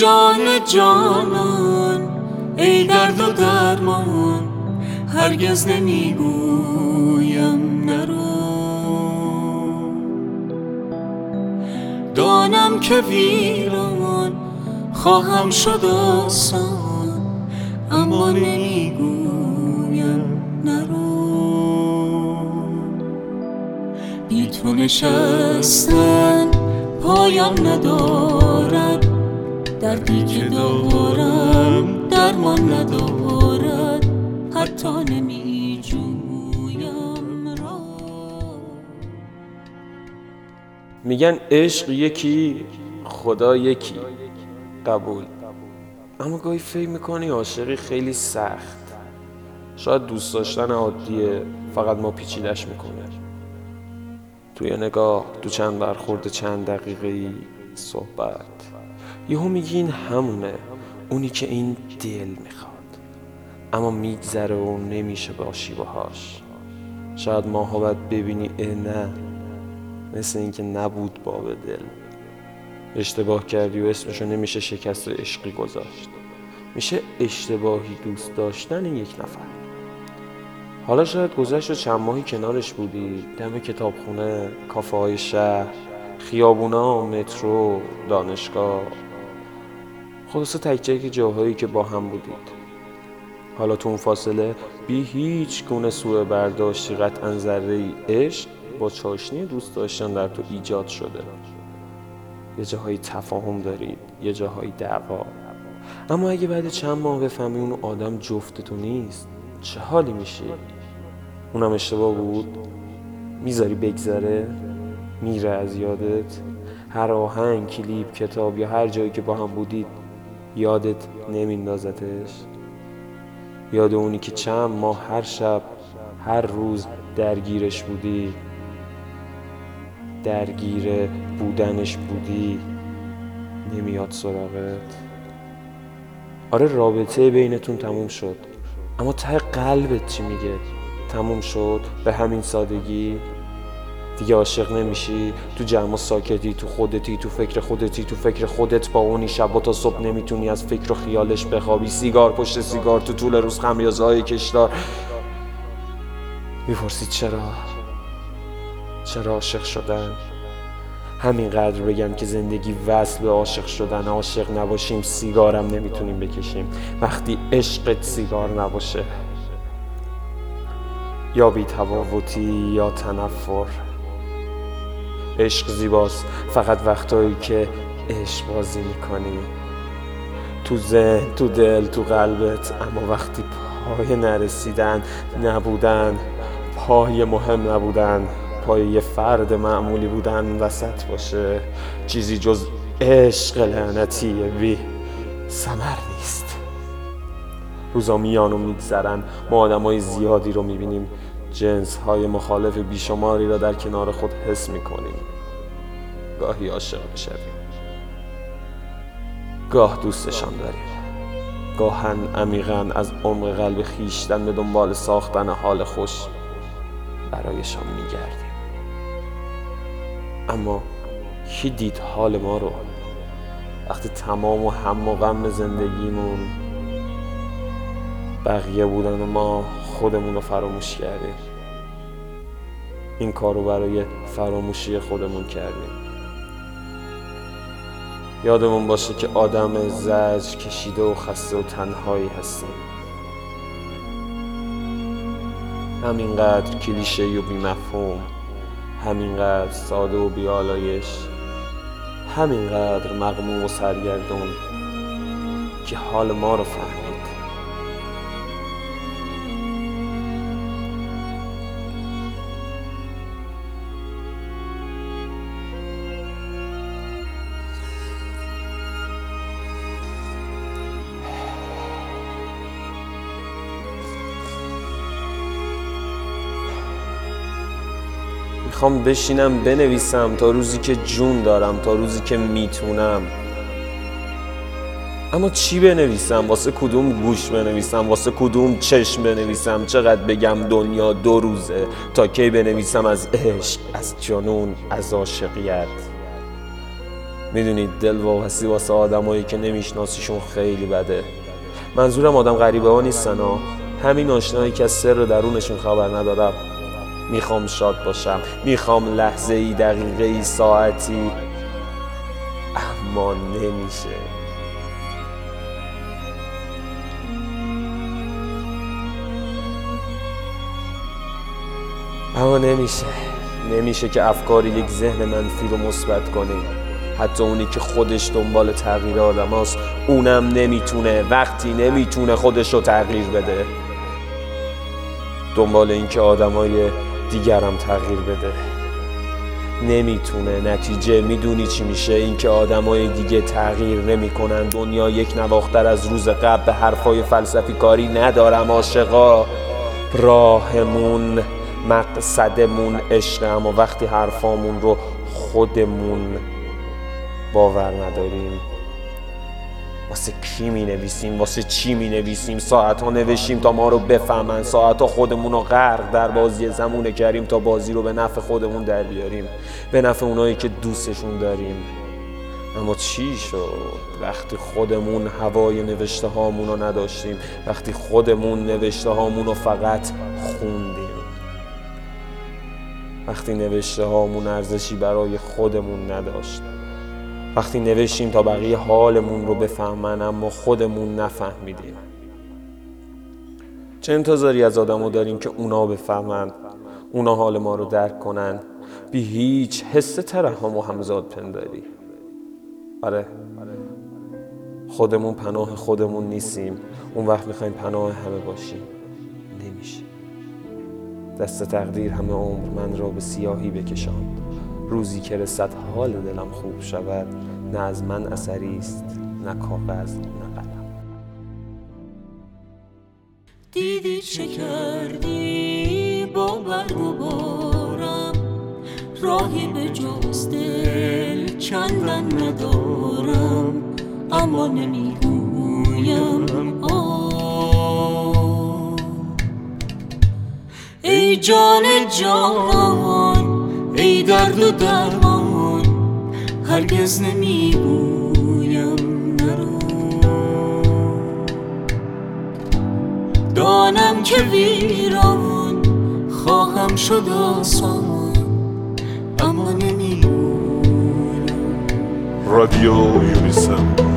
جان جانان ای درد و درمان هرگز نمی‌گویم نرو. دانم که ویران خواهم شد آسان اما نمی‌گویم نرو. بی تو نشستن پایم ندارد دردی که دارم درمان ندارد. حتی نمی جویم را. میگن عشق یکی خدا یکی. قبول. اما گاهی فکر می‌کنی عاشقی خیلی سخت. شاید دوست داشتن عادیه فقط ما پیچیدش می‌کنه. توی نگاه تو چند برخورد چند دقیقه ای صحبت. یهو میگی این همونه اونی که این دل می‌خواد. اما میگذره و نمیشه باشی باهاش شاید ماها باید ببینی اه نه. مثل اینکه نبود باب دل. اشتباه کردی و اسمشو نمیشه شکست عشقی گذاشت. میشه اشتباهی دوست داشتن یک نفر. حالا شاید گذشت و چند ماهی کنارش بودی. دم کتابخونه کافه های شهر خیابونا مترو دانشگاه. خلاصه تک تک جاهایی که با هم بودید حالا تو اون فاصله بی هیچ گونه سوء برداشتی قطعا ذره ای عشق با چاشنی دوست داشتن در تو ایجاد شده یه جاهایی تفاهم دارید یه جاهایی دعوا اما اگه بعد چند ماه بفهمی اون آدم جفت تو نیست چه حالی میشی؟ اونم اشتباه بود؟ می‌ذاری بگذره؟ میره از یادت؟ هر آهنگ، کلیپ، کتاب یا هر جایی که با هم بودید یادت نمیندازتش؟ یاد اونی که چند ماه هر شب هر روز درگیرش بودی؟ درگیر بودنش بودی؟ نمیاد سراغت؟ آره رابطه بینتون تموم شد. اما ته قلبت چی میگه؟ تموم شد؟ به همین سادگی؟ دیگه عاشق نمیشی تو جمع ساکتی تو خودتی تو فکر خودتی تو فکر خودت با اونی شب تا صبح نمی‌تونی از فکر و خیالش بخوابی. سیگار پشت سیگار تو طول روز خمیازه کشدار می‌پرسی چرا؟ چرا عاشق شدن؟ همینقدر بگم که زندگی وصل به عاشق شدن. عاشق نباشیم سیگارم نمی‌تونیم بکشیم. وقتی عشقت سیگار نباشه یا بی تفاوتی یا تنفر. عشق زیباست. فقط وقتایی که عشق بازی می‌کنی. تو ذهن تو دل تو قلبت. اما وقتی پای نرسیدن نبودن پای مهم نبودن پای یه فرد معمولی بودن وسط باشه. چیزی جز عشق لعنتی بی سمر نیست. روزا میان و میگذرن. ما آدم های زیادی رو می‌بینیم. جنس های مخالف بیشماری را در کنار خود حس می‌کنیم. گاهی عاشق می‌شویم. گاه دوستشان داریم. گاهن عمیقا از عمق قلب خیشتن به دنبال ساختن حال خوش برایشان میگردیم. اما کی دید حال ما رو؟ وقتی تمام و هم و غم زندگیمون بقیه بودن ما خودمون رو فراموش کردیم. این کار رو برای فراموشی خودمون کردیم. یادمون باشه که آدم زج کشیده و خسته و تنهایی هستیم. همینقدر کلیشه و بیمفهوم همینقدر ساده و بیالایش همینقدر مغموم و سرگردون که حال ما رو فهمید. می‌خوام بشینم بنویسم تا روزی که جون دارم تا روزی که می‌تونم. اما چی بنویسم؟ واسه کدوم گوش بنویسم؟ واسه کدوم چشم بنویسم؟ چقدر بگم دنیا دو روزه تا کی بنویسم؟ از عشق از جنون از عاشقیت. می‌دونید دل وابستی واسه آدمایی که نمیشناسیشون خیلی بده. منظورم آدم غریبه ها نیستن ها؟ همین آشنایی که از سر درونشون خبر ندارم. می‌خوام شاد باشم می‌خوام لحظه ای دقیقه ای ساعتی. اما نمیشه. اما نمیشه. نمیشه که افکاری یک ذهن منفی رو مثبت کنه حتی اونی که خودش دنبال تغییر آدم هست اونم نمی‌تونه وقتی نمی‌تونه خودش رو تغییر بده. دنبال اینکه آدمای دیگرم تغییر بده. نمی‌تونه. نتیجه می‌دونی چی میشه. اینکه آدمای دیگه تغییر نمی‌کنن. دنیا یک نواختر از روز قبل. به حرفای فلسفی کاری ندارم عاشقا. راهمون مقصدمون عشق اما وقتی حرفامون رو خودمون باور نداریم واسه کی می نویسیم واسه چی می نویسیم ساعت ها نوشیم تا ما رو بفهمن. ساعت ها خودمون رو غرق در بازی زمون کریم تا بازی رو به نفع خودمون در بیاریم. به نفع اونایی که دوستشون داریم. اما چی شد؟ وقتی خودمون هوای نوشته هامون رو نداشتیم وقتی خودمون نوشته هامون رو فقط خوندیم. وقتی نوشته هامون ارزشی برای خودمون نداشت وقتی نوشتیم تا بقیه حالمون رو بفهمن اما خودمون نفهمیدیم. چه انتظاری از آدمو داریم که اونا بفهمن اونا حال ما رو درک کنن. بی هیچ حس ترحم و همزاد پنداری. آره. خودمون پناه خودمون نیستیم. اون وقت می‌خوایم پناه همه باشیم. نمیشه. دست تقدیر همه عمر من را به سیاهی بکشاند. روزی که رسد حال دلم خوب شود نه از من اثری است نه کاغذ نه قلم. دیدی چه کردی؟ با برگ و بارم. راهی به جز دل چندن ندارم. اما نمی‌گویم ای جان جان درد و درمان هرگز نمی‌گویم نرو دانم که ویران خواهم شد آسان اما نمی‌گویم. رادیو یونیسف.